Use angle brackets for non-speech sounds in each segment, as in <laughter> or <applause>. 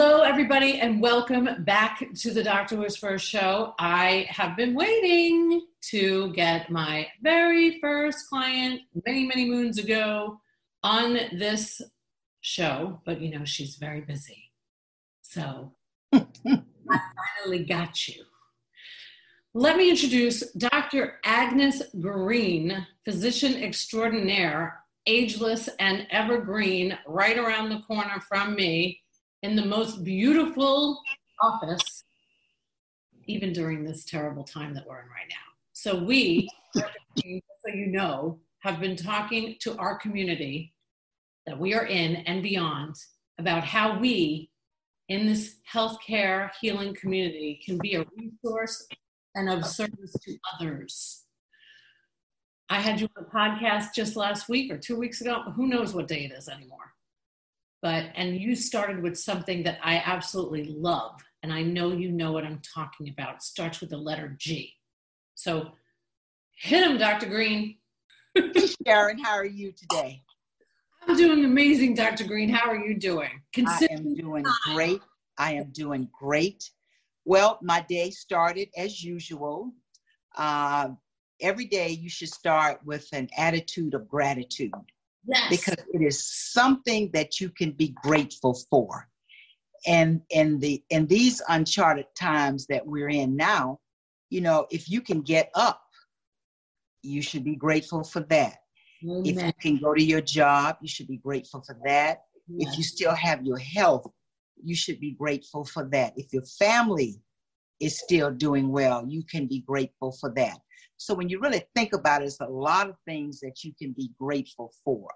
Hello, everybody, and welcome back to the Dr. Whisperer show. I have been waiting to get my very first client many, many moons ago on this show, but you know, she's very busy. So <laughs> I finally got you. Let me introduce Dr. Agnes Green, physician extraordinaire, ageless and evergreen, right around the corner from me in the most beautiful office, even during this terrible time that we're in right now. So, we, so you know, have been talking to our community that we are in and beyond about how we in this healthcare healing community can be a resource and of service to others. I had you on a podcast just last week or two weeks ago. Who knows what day it is anymore? But and you started with something that I absolutely love, and I know you know what I'm talking about. It starts with the letter G. So hit him, Dr. Green. Sharon, how are you today? I'm doing amazing, Dr. Green. How are you doing? I am doing great. I am doing great. Well, my day started as usual. Uh, every day you should start with an attitude of gratitude. Yes. Because it is something that you can be grateful for. And in the in these uncharted times that we're in now, you know, if you can get up, you should be grateful for that. Amen. If you can go to your job, you should be grateful for that. Yes. If you still have your health, you should be grateful for that. If your family is still doing well, you can be grateful for that. So when you really think about it, it's a lot of things that you can be grateful for.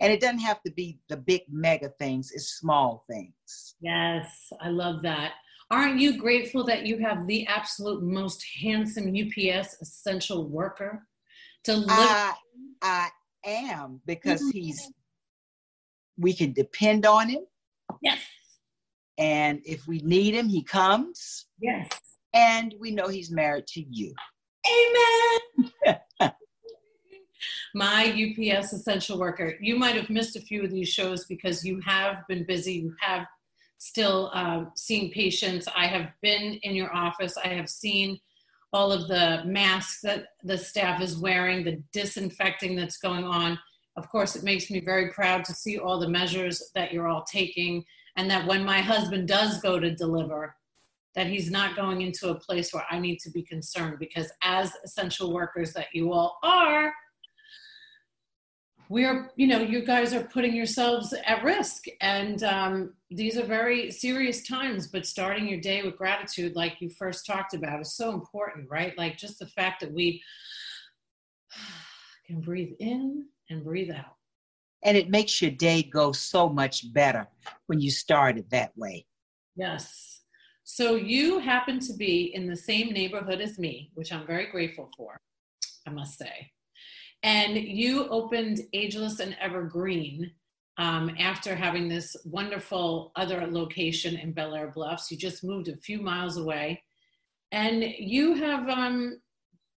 And it doesn't have to be the big mega things, it's small things. Yes, I love that. Aren't you grateful that you have the absolute most handsome UPS essential worker to live? I, I am because mm-hmm. he's, we can depend on him. Yes. And if we need him, he comes. Yes. And we know he's married to you. Amen. <laughs> My UPS essential worker. You might have missed a few of these shows because you have been busy. You have still uh, seen patients. I have been in your office. I have seen all of the masks that the staff is wearing, the disinfecting that's going on. Of course, it makes me very proud to see all the measures that you're all taking, and that when my husband does go to deliver, that he's not going into a place where I need to be concerned because as essential workers that you all are, we're, you know, you guys are putting yourselves at risk. And um, these are very serious times, but starting your day with gratitude, like you first talked about, is so important, right? Like just the fact that we <sighs> can breathe in and breathe out. And it makes your day go so much better when you start it that way. Yes. So you happen to be in the same neighborhood as me, which I'm very grateful for, I must say. And you opened Ageless and Evergreen um, after having this wonderful other location in Bel Belleair Bluffs. You just moved a few miles away, and you have um,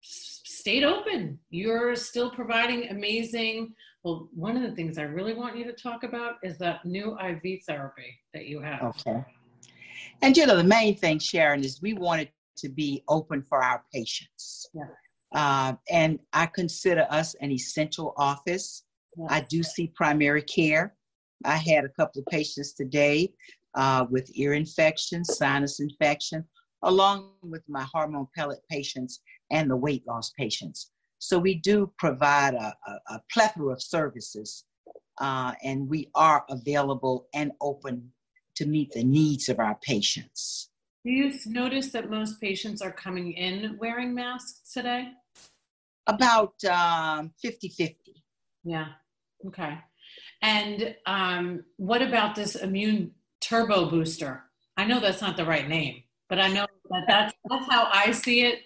stayed open. You're still providing amazing. Well, one of the things I really want you to talk about is that new IV therapy that you have. Okay. And you know, the main thing, Sharon, is we wanted to be open for our patients. Yeah. Uh, and I consider us an essential office. Yeah. I do see primary care. I had a couple of patients today uh, with ear infection, sinus infection, along with my hormone pellet patients and the weight loss patients. So we do provide a, a, a plethora of services, uh, and we are available and open to meet the needs of our patients. Do you notice that most patients are coming in wearing masks today? About um, 50 50. Yeah, okay. And um, what about this immune turbo booster? I know that's not the right name, but I know that that's, that's how I see it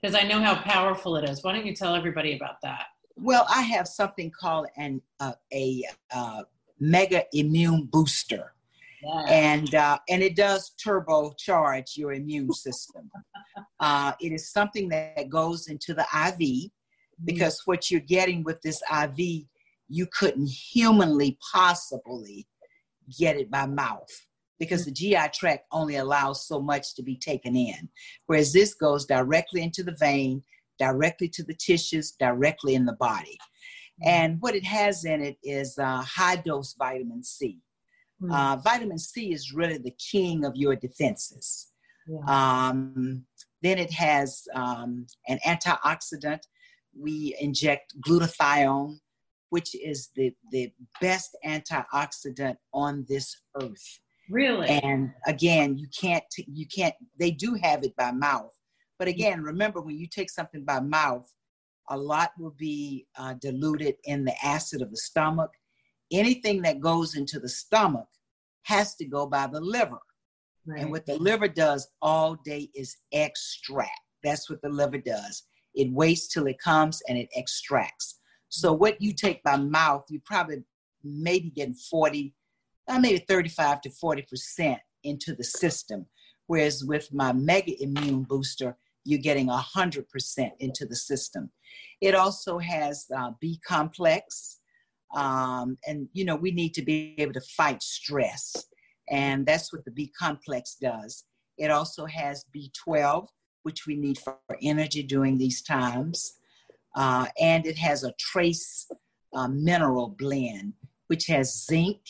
because I know how powerful it is. Why don't you tell everybody about that? Well, I have something called an uh, a uh, mega immune booster. And uh, and it does turbocharge your immune system. <laughs> uh, it is something that goes into the IV mm-hmm. because mm-hmm. what you're getting with this IV, you couldn't humanly possibly get it by mouth. Because the GI tract only allows so much to be taken in, whereas this goes directly into the vein, directly to the tissues, directly in the body. Mm-hmm. And what it has in it is uh, high dose vitamin C. Mm-hmm. Uh, vitamin C is really the king of your defenses. Yeah. Um, then it has um, an antioxidant. We inject glutathione, which is the, the best antioxidant on this earth. Really? And again, you can't, you can't, they do have it by mouth. But again, remember when you take something by mouth, a lot will be uh, diluted in the acid of the stomach. Anything that goes into the stomach has to go by the liver. Right. And what the liver does all day is extract. That's what the liver does. It waits till it comes and it extracts. So what you take by mouth, you probably maybe getting 40, uh, maybe 35 to 40% into the system. Whereas with my mega immune booster, you're getting 100% into the system. It also has uh, B complex. Um, and, you know, we need to be able to fight stress. And that's what the B complex does. It also has B12, which we need for energy during these times. Uh, and it has a trace uh, mineral blend, which has zinc,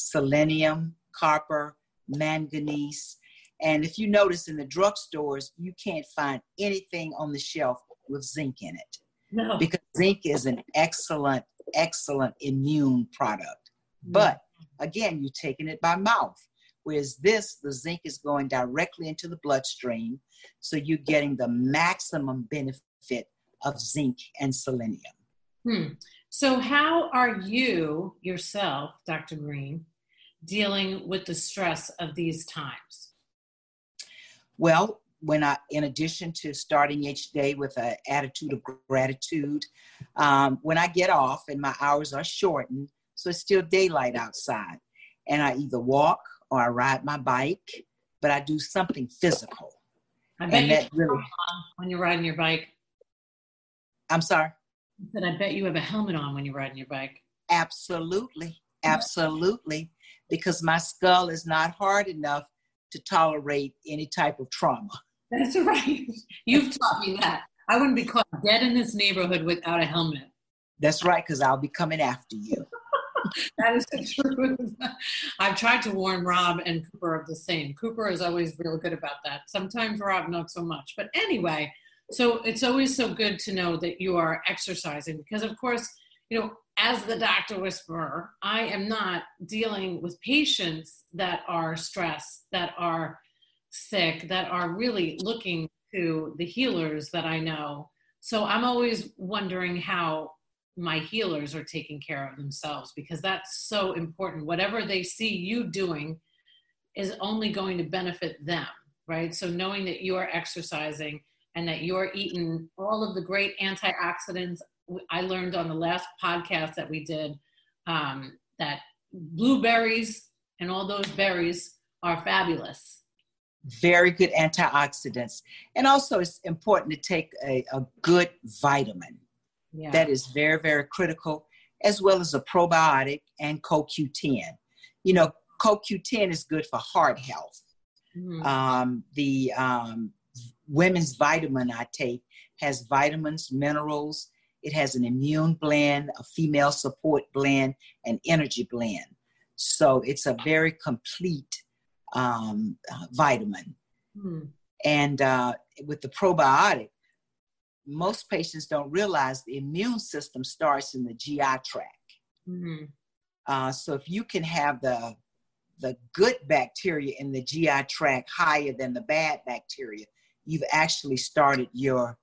selenium, copper, manganese. And if you notice in the drugstores, you can't find anything on the shelf with zinc in it. No. Because zinc is an excellent, excellent immune product. Mm. But again, you're taking it by mouth. Whereas this, the zinc is going directly into the bloodstream. So you're getting the maximum benefit of zinc and selenium. Hmm. So, how are you yourself, Dr. Green, dealing with the stress of these times? Well, when I, in addition to starting each day with an attitude of gratitude, um, when I get off and my hours are shortened, so it's still daylight outside, and I either walk or I ride my bike, but I do something physical. I bet and you that really, when you're riding your bike. I'm sorry. I said, I bet you have a helmet on when you're riding your bike. Absolutely. Absolutely. Because my skull is not hard enough to tolerate any type of trauma. That's right. You've taught me that. I wouldn't be caught dead in this neighborhood without a helmet. That's right, because I'll be coming after you. <laughs> that is the truth. I've tried to warn Rob and Cooper of the same. Cooper is always real good about that. Sometimes Rob, not so much. But anyway, so it's always so good to know that you are exercising because, of course, you know, as the doctor whisperer, I am not dealing with patients that are stressed, that are sick, that are really looking to the healers that I know. So I'm always wondering how my healers are taking care of themselves because that's so important. Whatever they see you doing is only going to benefit them, right? So knowing that you are exercising and that you're eating all of the great antioxidants. I learned on the last podcast that we did um, that blueberries and all those berries are fabulous. Very good antioxidants. And also, it's important to take a, a good vitamin. Yeah. That is very, very critical, as well as a probiotic and CoQ10. You know, CoQ10 is good for heart health. Mm-hmm. Um, the um, women's vitamin I take has vitamins, minerals, it has an immune blend, a female support blend, an energy blend. So it's a very complete um, uh, vitamin. Hmm. And uh, with the probiotic, most patients don't realize the immune system starts in the GI tract. Mm-hmm. Uh, so if you can have the the good bacteria in the GI tract higher than the bad bacteria, you've actually started your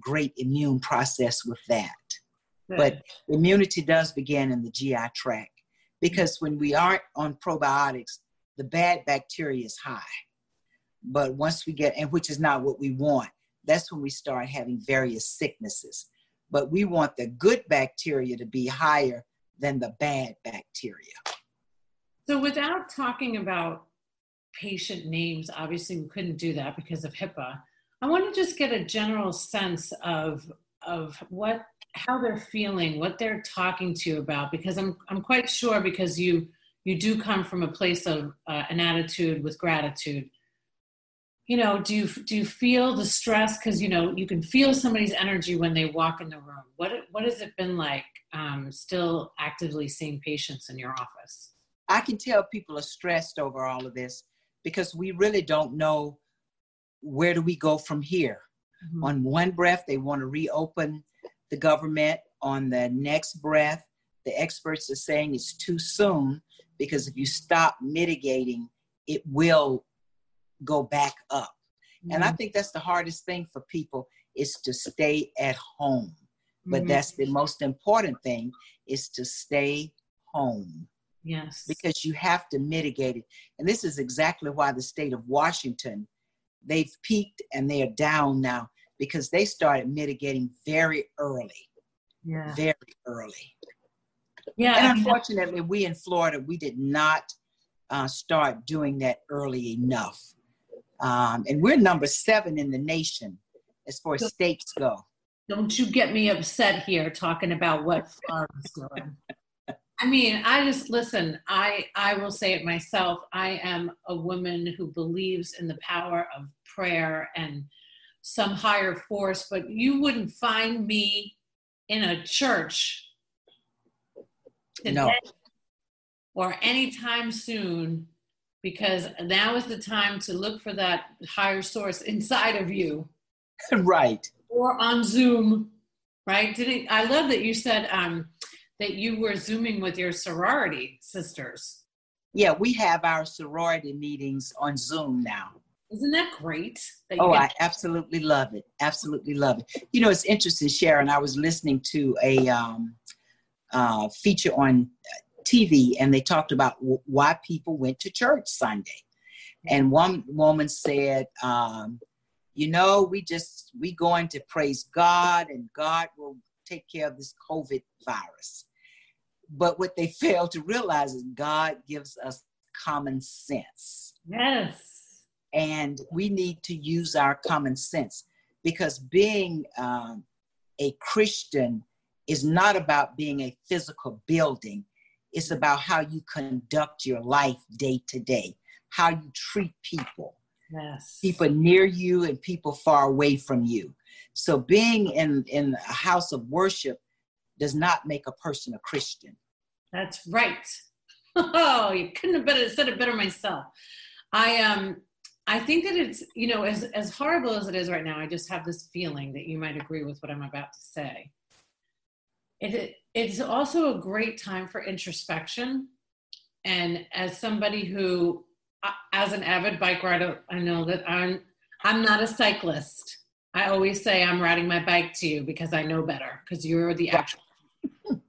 great immune process with that. Good. But immunity does begin in the GI tract because when we aren't on probiotics, the bad bacteria is high. But once we get, and which is not what we want, that's when we start having various sicknesses. But we want the good bacteria to be higher than the bad bacteria. So, without talking about patient names. Obviously, we couldn't do that because of HIPAA. I want to just get a general sense of of what how they're feeling, what they're talking to you about, because I'm I'm quite sure because you you do come from a place of uh, an attitude with gratitude. You know do you do you feel the stress? Because you know you can feel somebody's energy when they walk in the room. What what has it been like um, still actively seeing patients in your office? I can tell people are stressed over all of this because we really don't know where do we go from here mm-hmm. on one breath they want to reopen the government on the next breath the experts are saying it's too soon because if you stop mitigating it will go back up. Mm-hmm. And I mm-hmm. think that's the hardest thing for people is to stay at home. But mm-hmm. that's the most important thing is to stay home. Yes. Because you have to mitigate it. And this is exactly why the state of Washington, they've peaked and they are down now because they started mitigating very early. Yeah. Very early. Yeah. And unfortunately, we in Florida, we did not uh, start doing that early enough. Um, and we're number seven in the nation as far as states go. Don't you get me upset here talking about what Florida's doing. I mean, I just listen. I I will say it myself. I am a woman who believes in the power of prayer and some higher force. But you wouldn't find me in a church today no. or anytime soon because now is the time to look for that higher source inside of you. <laughs> right. Or on Zoom, right? Didn't I love that you said um, that you were zooming with your sorority sisters. Yeah, we have our sorority meetings on Zoom now. Isn't that great? That oh, I absolutely love it. Absolutely love it. You know, it's interesting, Sharon. I was listening to a um, uh, feature on TV and they talked about w- why people went to church Sunday. And one woman said, um, you know, we just, we going to praise God and God will take care of this COVID virus. But what they <laughs> fail to realize is God gives us common sense. Yes. And we need to use our common sense because being um, a Christian is not about being a physical building, it's about how you conduct your life day to day, how you treat people. Yes. People near you and people far away from you. So being in, in a house of worship does not make a person a Christian. That's right. <laughs> Oh, you couldn't have better, said it better myself. I um I think that it's, you know, as as horrible as it is right now, I just have this feeling that you might agree with what I'm about to say it, it's also a great time for introspection. And as somebody who, as an avid bike rider, I know that I'm I'm not a cyclist. I always say I'm riding my bike to you because I know better because you're the actual <laughs>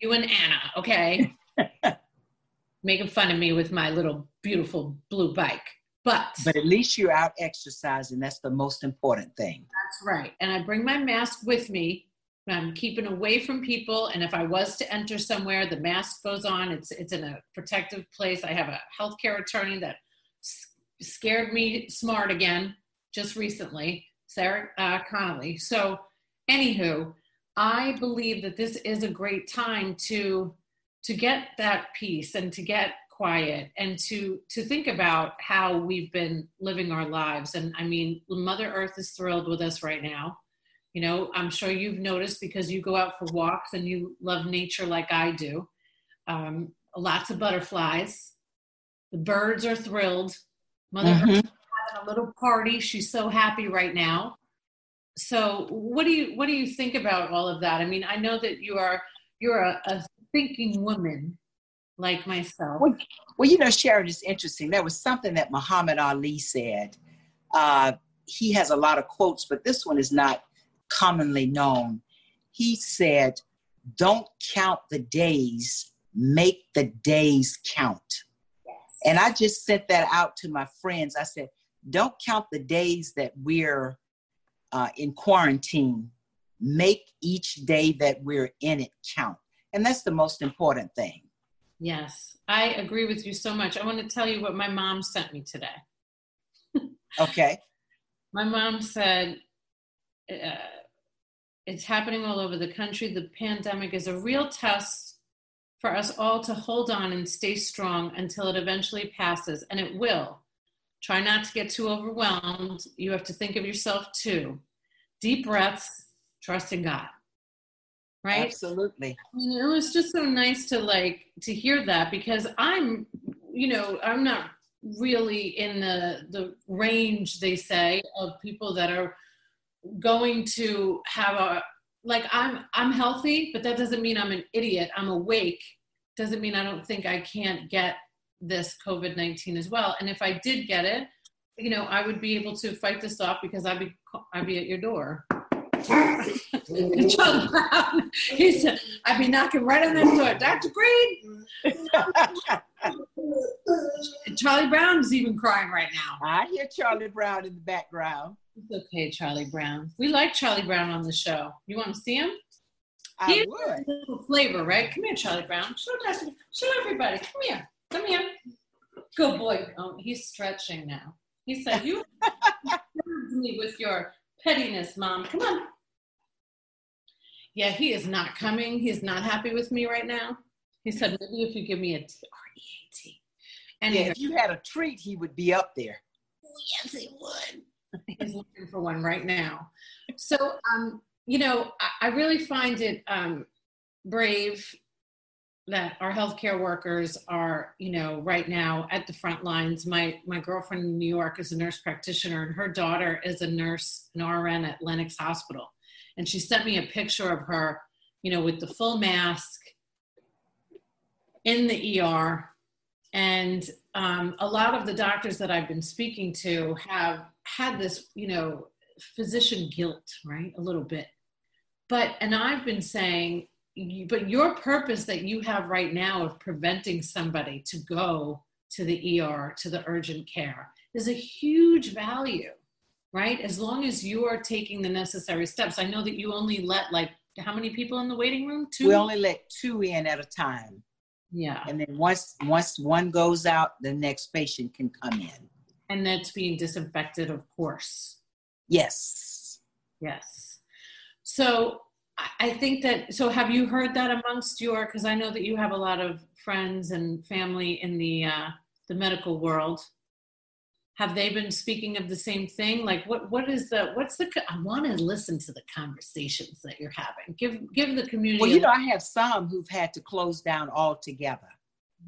you and Anna, okay? <laughs> Making fun of me with my little beautiful blue bike. But but at least you're out exercising. That's the most important thing. That's right. And I bring my mask with me I'm keeping away from people. And if I was to enter somewhere, the mask goes on. It's it's in a protective place. I have a healthcare attorney that scared me smart again just recently, Sarah uh, Connolly. So, anywho, I believe that this is a great time to to get that peace and to get quiet and to to think about how we've been living our lives and i mean mother earth is thrilled with us right now you know, I'm sure you've noticed because you go out for walks and you love nature like I do. Um, lots of butterflies. The birds are thrilled. Mother mm-hmm. Having a little party. She's so happy right now. So, what do you what do you think about all of that? I mean, I know that you are you're a, a thinking woman like myself. Well, well, you know, Sharon, is interesting. There was something that Muhammad Ali said. Uh, he has a lot of quotes, but this one is not commonly known. He said, Don't count the days, make the days count. Yes. And I just sent that out to my friends. I said, Don't count the days that we're uh, in quarantine, make each day that we're in it count. And that's the most important thing. Yes, I agree with you so much. I want to tell you what my mom sent me today. <laughs> okay. My mom said, uh, it's happening all over the country. The pandemic is a real test for us all to hold on and stay strong until it eventually passes, and it will. Try not to get too overwhelmed. You have to think of yourself too. Deep breaths, trust in God. Right? Absolutely. I mean, it was just so nice to like to hear that because I'm, you know, I'm not really in the the range they say of people that are going to have a like I'm I'm healthy, but that doesn't mean I'm an idiot. I'm awake. Doesn't mean I don't think I can't get this COVID nineteen as well. And if I did get it, you know, I would be able to fight this off because I'd be I'd be at your door. <laughs> John Brown, he said, I'd be knocking right on that door. Dr. Green. <laughs> Charlie Brown is even crying right now. I hear Charlie Brown in the background. It's okay, Charlie Brown. We like Charlie Brown on the show. You want to see him? I He would. a little flavor, right? Come here, Charlie Brown. Show, show everybody. Come here. Come here. Good boy. Oh, he's stretching now. He said, You <laughs> me with your pettiness, Mom. Come on. Yeah, he is not coming. He's not happy with me right now. He said, Maybe if you give me a T R E A T. And Yeah, if you had a treat, he would be up there. yes, he would. He's looking for one right now. So, um, you know, I, I really find it um, brave that our healthcare workers are, you know, right now at the front lines. My my girlfriend in New York is a nurse practitioner, and her daughter is a nurse, an RN at Lenox Hospital, and she sent me a picture of her, you know, with the full mask in the ER and um, a lot of the doctors that I've been speaking to have had this, you know, physician guilt, right? A little bit. But, and I've been saying, but your purpose that you have right now of preventing somebody to go to the ER, to the urgent care, is a huge value, right? As long as you are taking the necessary steps. I know that you only let like, how many people in the waiting room? Two? We only let two in at a time. yeah. And then once once one goes out, the next patient can come in. And that's being disinfected, of course. Yes. Yes. So I- think that, so have you heard that amongst your, because I know that you have a lot of friends and family in the, uh, the medical world. Have they been speaking of the same thing? Like what, what is the, what's the, I want to listen to the conversations that you're having. Give, give the community. Well, you know, I have some who've had to close down altogether.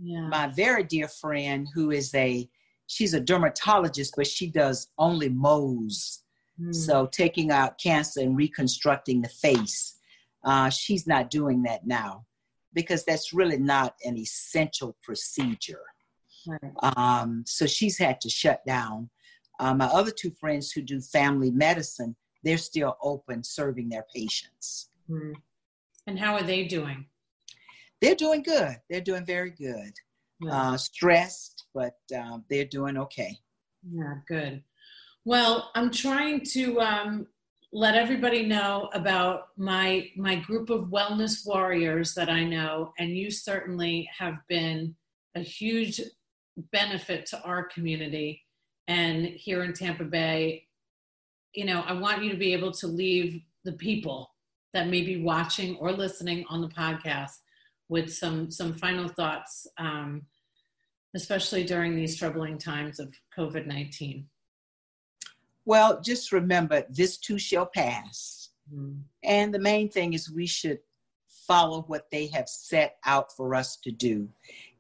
yeah. My very dear friend, who is a, she's a dermatologist, but she does only Mohs. Hmm. So taking out cancer and reconstructing the face. Uh, she's not doing that now because that's really not an essential procedure. Right. Um, so she's had to shut down. Uh, my other two friends who do family medicine, they're still open serving their patients. Hmm. And how are they doing? They're doing good. They're doing very good. Yeah. Uh, stressed, but um, they're doing okay. Yeah, good. Well, I'm trying to um, let everybody know about my my group of wellness warriors that I know, and you certainly have been a huge benefit to our community. And here in Tampa Bay, you know, I want you to be able to leave the people that may be watching or listening on the podcast with some some final thoughts, um, especially during these troubling times of COVID nineteen. Well, just remember this too shall pass. Mm. And the main thing is we should follow what they have set out for us to do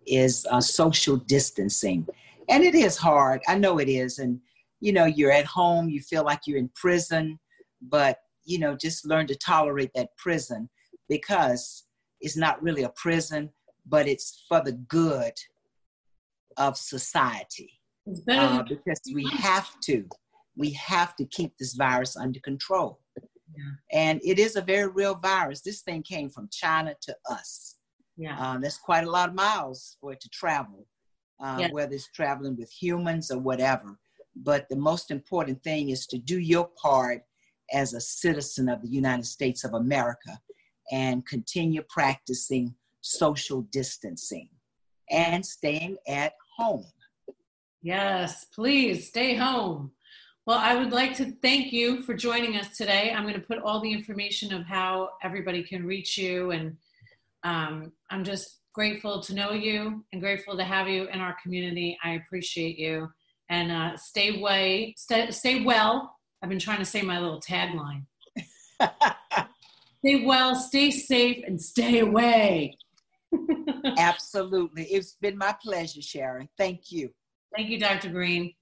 is uh, social distancing. And it is hard. I know it is. And, you know, you're at home, you feel like you're in prison, but, you know, just learn to tolerate that prison because it's not really a prison, but it's for the good of society uh, because we have to. We have to keep this virus under control. Yeah. And it is a very real virus. This thing came from China to us. yeah. Um, that's quite a lot of miles for it to travel, uh, Yeah. whether it's traveling with humans or whatever. But the most important thing is to do your part as a citizen of the United States of America and continue practicing social distancing and staying at home. Yes, please stay home. Well, I would like to thank you for joining us today. I'm going to put all the information of how everybody can reach you, and um, I'm just grateful to know you and grateful to have you in our community. I appreciate you. And uh, stay way, stay, stay well. I've been trying to say my little tagline. <laughs> stay well, stay safe, and stay away. <laughs> Absolutely. It's been my pleasure, Sharon. Thank you. Thank you, Dr. Green.